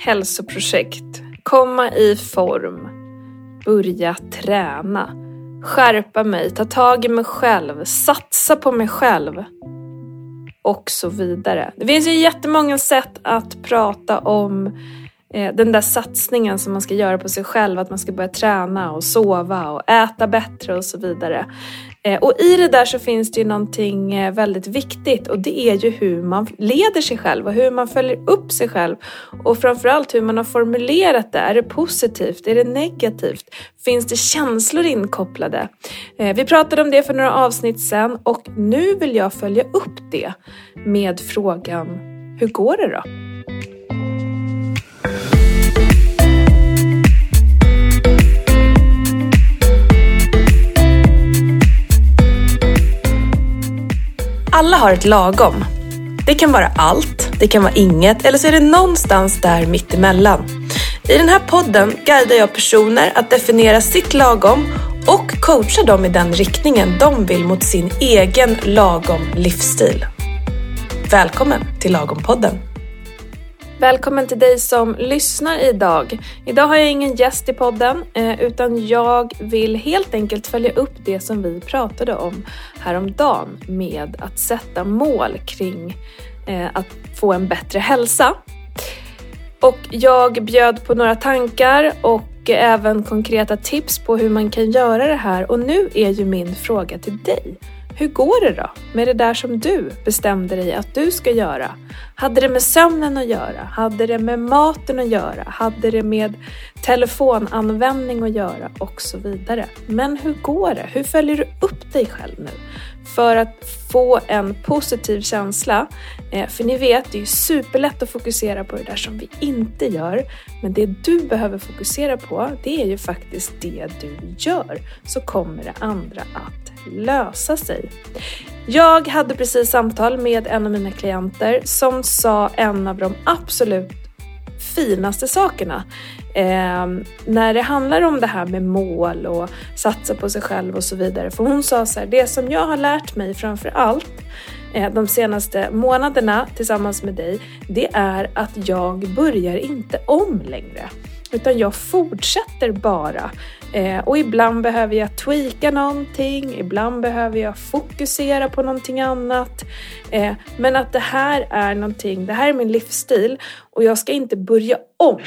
hälsoprojekt, komma i form, börja träna, skärpa mig, ta tag i mig själv, satsa på mig själv. Och så vidare. Det finns ju jättemånga sätt att prata om eh, den där satsningen som man ska göra på sig själv, att man ska börja träna och sova och äta bättre och så vidare. Eh, och i det där så finns det ju någonting eh, väldigt viktigt och det är ju hur man leder sig själv och hur man följer upp sig själv. Och framförallt hur man har formulerat det. Är det positivt? Är det negativt? Finns det känslor inkopplade? Eh, vi pratade om det för några avsnitt sen och nu vill jag följa upp det med frågan Hur går det då? Alla har ett lagom. Det kan vara allt, det kan vara inget eller så är det någonstans där mittemellan. I den här podden guidar jag personer att definiera sitt lagom och coachar dem i den riktningen de vill mot sin egen lagom livsstil. Välkommen till Lagom-podden! Välkommen till dig som lyssnar idag. Idag har jag ingen gäst i podden eh, utan jag vill helt enkelt följa upp det som vi pratade om häromdagen med att sätta mål kring eh, att få en bättre hälsa. Och jag bjöd på några tankar och även konkreta tips på hur man kan göra det här och nu är ju min fråga till dig. Hur går det då med det där som du bestämde dig att du ska göra? Hade det med sömnen att göra? Hade det med maten att göra? Hade det med telefonanvändning att göra? Och så vidare. Men hur går det? Hur följer du upp dig själv nu? För att få en positiv känsla. Eh, för ni vet, det är superlätt att fokusera på det där som vi inte gör. Men det du behöver fokusera på, det är ju faktiskt det du gör. Så kommer det andra att lösa sig. Jag hade precis samtal med en av mina klienter som sa en av de absolut finaste sakerna. Eh, när det handlar om det här med mål och satsa på sig själv och så vidare. För hon sa så här, det som jag har lärt mig framför allt eh, de senaste månaderna tillsammans med dig, det är att jag börjar inte om längre. Utan jag fortsätter bara. Eh, och ibland behöver jag tweaka någonting, ibland behöver jag fokusera på någonting annat. Eh, men att det här är någonting, det här är min livsstil och jag ska inte börja om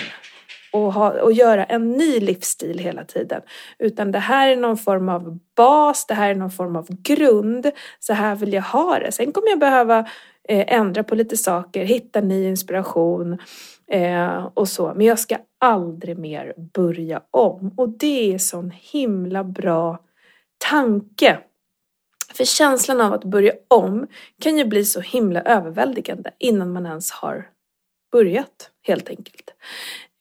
och, ha, och göra en ny livsstil hela tiden. Utan det här är någon form av bas, det här är någon form av grund. Så här vill jag ha det. Sen kommer jag behöva eh, ändra på lite saker, hitta ny inspiration eh, och så. Men jag ska aldrig mer börja om. Och det är en sån himla bra tanke. För känslan av att börja om kan ju bli så himla överväldigande innan man ens har börjat helt enkelt.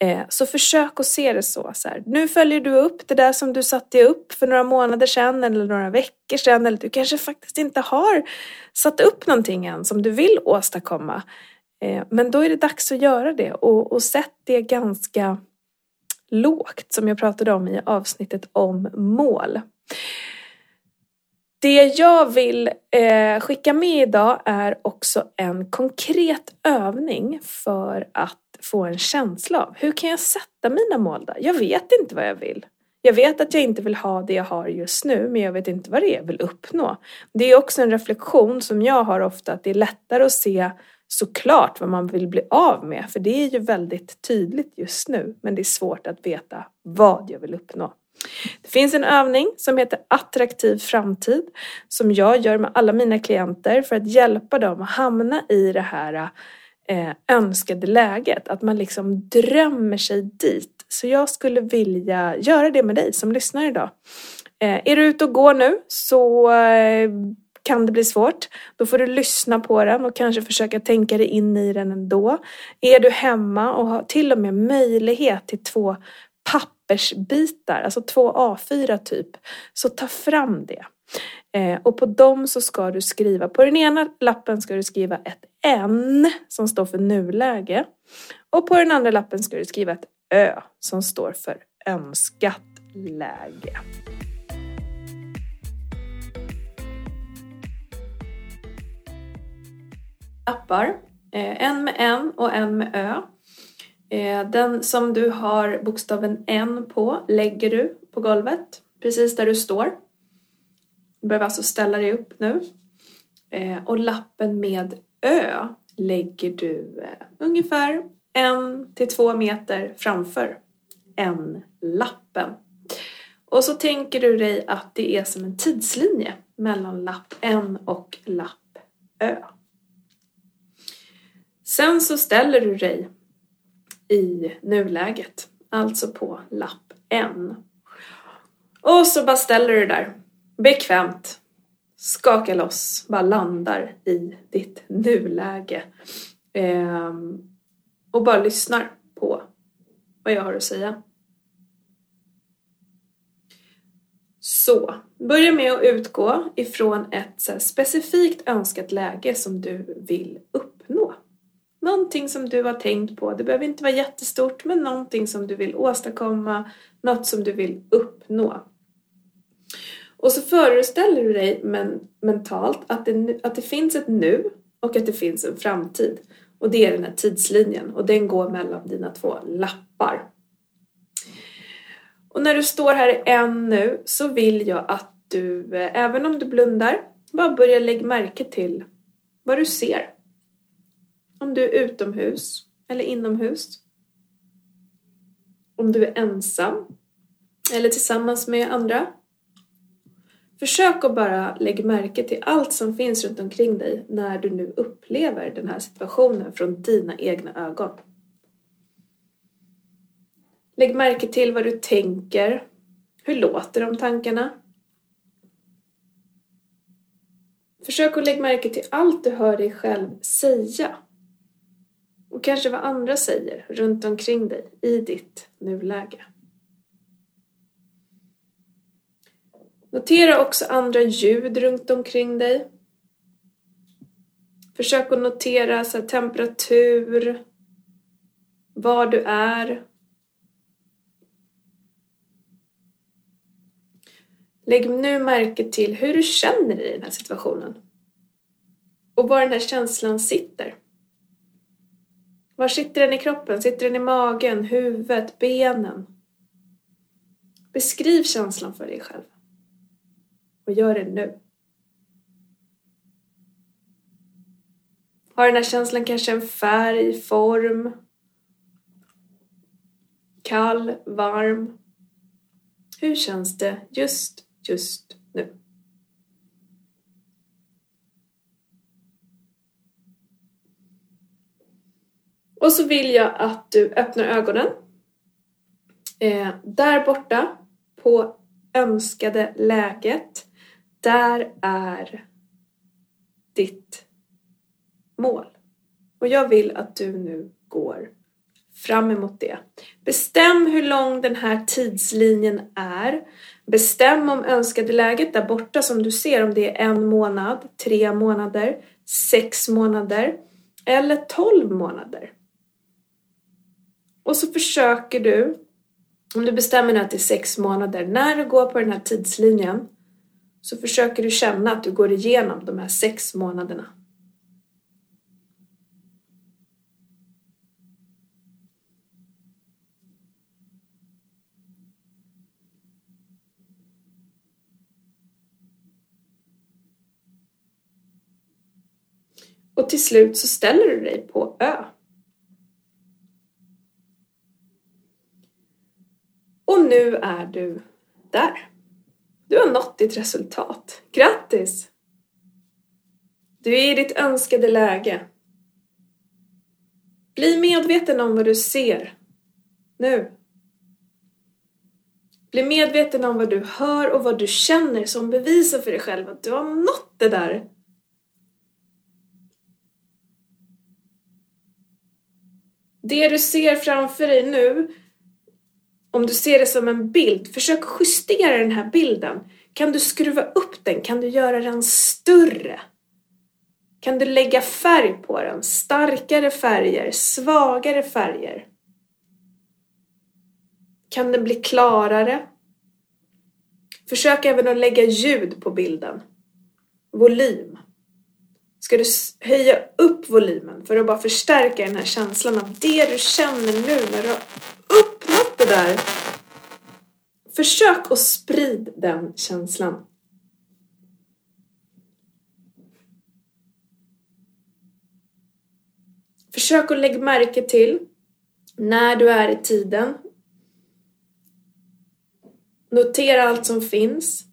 Eh, så försök att se det så. så här. Nu följer du upp det där som du satte upp för några månader sedan eller några veckor sedan. Eller du kanske faktiskt inte har satt upp någonting än som du vill åstadkomma. Eh, men då är det dags att göra det och, och sätt det ganska lågt som jag pratade om i avsnittet om mål. Det jag vill eh, skicka med idag är också en konkret övning för att få en känsla av hur kan jag sätta mina mål där? Jag vet inte vad jag vill. Jag vet att jag inte vill ha det jag har just nu men jag vet inte vad det är jag vill uppnå. Det är också en reflektion som jag har ofta att det är lättare att se såklart vad man vill bli av med för det är ju väldigt tydligt just nu men det är svårt att veta vad jag vill uppnå. Det finns en övning som heter attraktiv framtid som jag gör med alla mina klienter för att hjälpa dem att hamna i det här eh, önskade läget. Att man liksom drömmer sig dit. Så jag skulle vilja göra det med dig som lyssnar idag. Eh, är du ute och går nu så eh, kan det bli svårt. Då får du lyssna på den och kanske försöka tänka dig in i den ändå. Är du hemma och har till och med möjlighet till två pappersbitar, alltså två A4 typ, så ta fram det. Eh, och på dem så ska du skriva, på den ena lappen ska du skriva ett N som står för nuläge. Och på den andra lappen ska du skriva ett Ö som står för önskat läge. Lappar, eh, en med N och en med Ö. Eh, den som du har bokstaven N på lägger du på golvet, precis där du står. Du behöver alltså ställa dig upp nu. Eh, och lappen med Ö lägger du ungefär en till två meter framför N-lappen. Och så tänker du dig att det är som en tidslinje mellan lapp N och lapp Ö. Sen så ställer du dig i nuläget, alltså på lapp N. Och så bara ställer du dig där, bekvämt, skakar loss, bara landar i ditt nuläge. Ehm, och bara lyssnar på vad jag har att säga. Så, börja med att utgå ifrån ett specifikt önskat läge som du vill uppnå. Någonting som du har tänkt på. Det behöver inte vara jättestort, men någonting som du vill åstadkomma, något som du vill uppnå. Och så föreställer du dig men, mentalt att det, att det finns ett nu och att det finns en framtid. Och det är den här tidslinjen och den går mellan dina två lappar. Och när du står här i en nu så vill jag att du, eh, även om du blundar, bara börjar lägga märke till vad du ser. Om du är utomhus eller inomhus. Om du är ensam eller tillsammans med andra. Försök att bara lägga märke till allt som finns runt omkring dig när du nu upplever den här situationen från dina egna ögon. Lägg märke till vad du tänker. Hur låter de tankarna? Försök att lägga märke till allt du hör dig själv säga. Och kanske vad andra säger runt omkring dig i ditt nuläge. Notera också andra ljud runt omkring dig. Försök att notera så temperatur, var du är. Lägg nu märke till hur du känner dig i den här situationen. Och var den här känslan sitter. Var sitter den i kroppen? Sitter den i magen, huvudet, benen? Beskriv känslan för dig själv. Och gör det nu. Har den här känslan kanske en färg, form? Kall, varm? Hur känns det just, just nu? Och så vill jag att du öppnar ögonen. Eh, där borta på önskade läget, där är ditt mål. Och jag vill att du nu går fram emot det. Bestäm hur lång den här tidslinjen är. Bestäm om önskade läget där borta som du ser om det är en månad, tre månader, sex månader eller tolv månader. Och så försöker du, om du bestämmer dig att det är sex månader, när du går på den här tidslinjen så försöker du känna att du går igenom de här sex månaderna. Och till slut så ställer du dig på Ö. nu är du där. Du har nått ditt resultat. Grattis! Du är i ditt önskade läge. Bli medveten om vad du ser nu. Bli medveten om vad du hör och vad du känner som bevisar för dig själv att du har nått det där. Det du ser framför dig nu om du ser det som en bild, försök justera den här bilden. Kan du skruva upp den? Kan du göra den större? Kan du lägga färg på den? Starkare färger, svagare färger? Kan den bli klarare? Försök även att lägga ljud på bilden. Volym. ska du höja upp volymen för att bara förstärka den här känslan av det du känner nu när du har där. Försök att sprida den känslan. Försök att lägga märke till när du är i tiden. Notera allt som finns.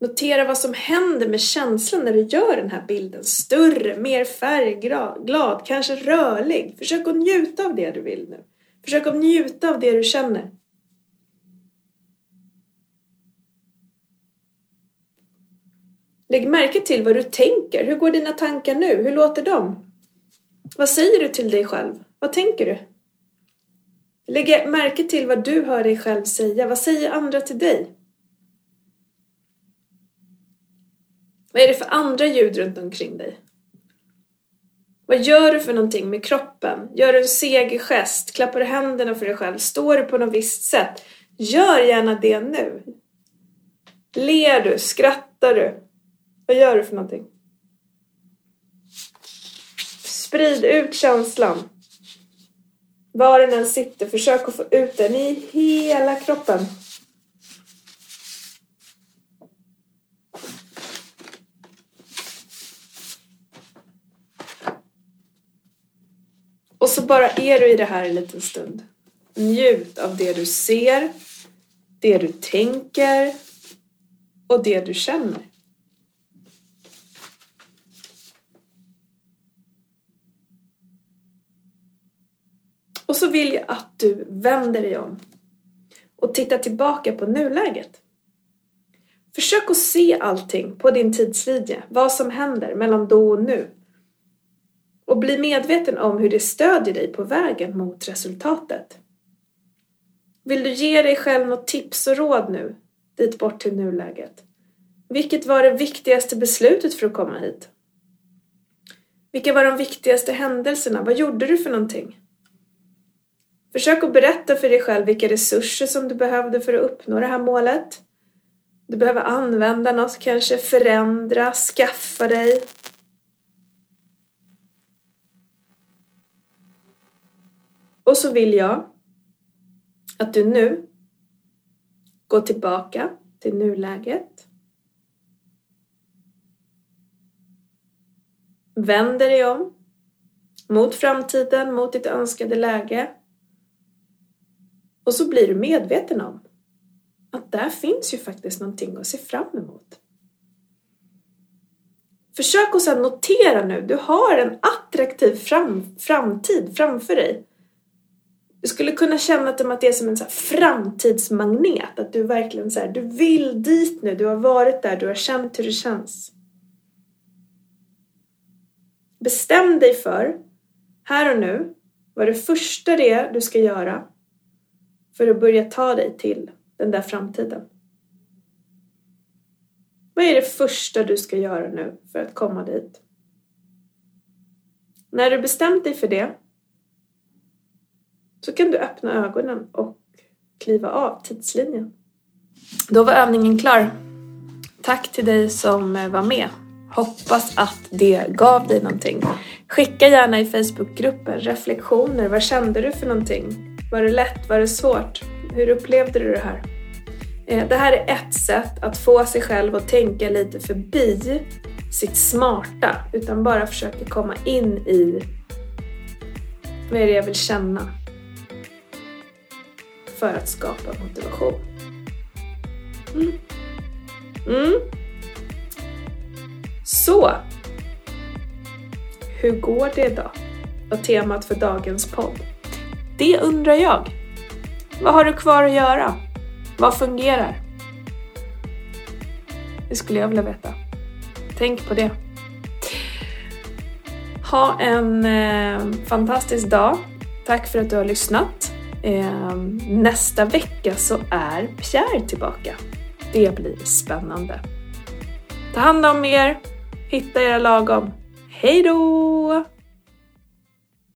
Notera vad som händer med känslan när du gör den här bilden större, mer färgglad, kanske rörlig. Försök att njuta av det du vill nu. Försök att njuta av det du känner. Lägg märke till vad du tänker. Hur går dina tankar nu? Hur låter de? Vad säger du till dig själv? Vad tänker du? Lägg märke till vad du hör dig själv säga. Vad säger andra till dig? Vad är det för andra ljud runt omkring dig? Vad gör du för någonting med kroppen? Gör du en segergest? Klappar du händerna för dig själv? Står du på något visst sätt? Gör gärna det nu. Ler du? Skrattar du? Vad gör du för någonting? Sprid ut känslan. Var den än sitter, försök att få ut den i hela kroppen. Så bara är du i det här en liten stund. Njut av det du ser, det du tänker och det du känner. Och så vill jag att du vänder dig om och tittar tillbaka på nuläget. Försök att se allting på din tidslinje, vad som händer mellan då och nu. Och bli medveten om hur det stödjer dig på vägen mot resultatet. Vill du ge dig själv något tips och råd nu, dit bort till nuläget? Vilket var det viktigaste beslutet för att komma hit? Vilka var de viktigaste händelserna? Vad gjorde du för någonting? Försök att berätta för dig själv vilka resurser som du behövde för att uppnå det här målet. Du behöver använda något, kanske förändra, skaffa dig. Och så vill jag att du nu går tillbaka till nuläget. Vänder dig om mot framtiden, mot ditt önskade läge och så blir du medveten om att där finns ju faktiskt någonting att se fram emot. Försök att sedan notera nu, du har en attraktiv fram, framtid framför dig. Du skulle kunna känna att det är som en så framtidsmagnet, att du verkligen så här, du vill dit nu, du har varit där, du har känt hur det känns. Bestäm dig för, här och nu, vad det första det är du ska göra för att börja ta dig till den där framtiden? Vad är det första du ska göra nu för att komma dit? När du bestämt dig för det så kan du öppna ögonen och kliva av tidslinjen. Då var övningen klar. Tack till dig som eh, var med. Hoppas att det gav dig någonting. Skicka gärna i Facebookgruppen reflektioner. Vad kände du för någonting? Var det lätt? Var det svårt? Hur upplevde du det här? Eh, det här är ett sätt att få sig själv att tänka lite förbi sitt smarta utan bara försöka komma in i vad är det jag vill känna för att skapa motivation. Mm. Mm. Så, hur går det då? Var temat för dagens podd. Det undrar jag. Vad har du kvar att göra? Vad fungerar? Det skulle jag vilja veta. Tänk på det. Ha en eh, fantastisk dag. Tack för att du har lyssnat. Ehm, nästa vecka så är Pierre tillbaka. Det blir spännande. Ta hand om er. Hitta era lagom. Hej då!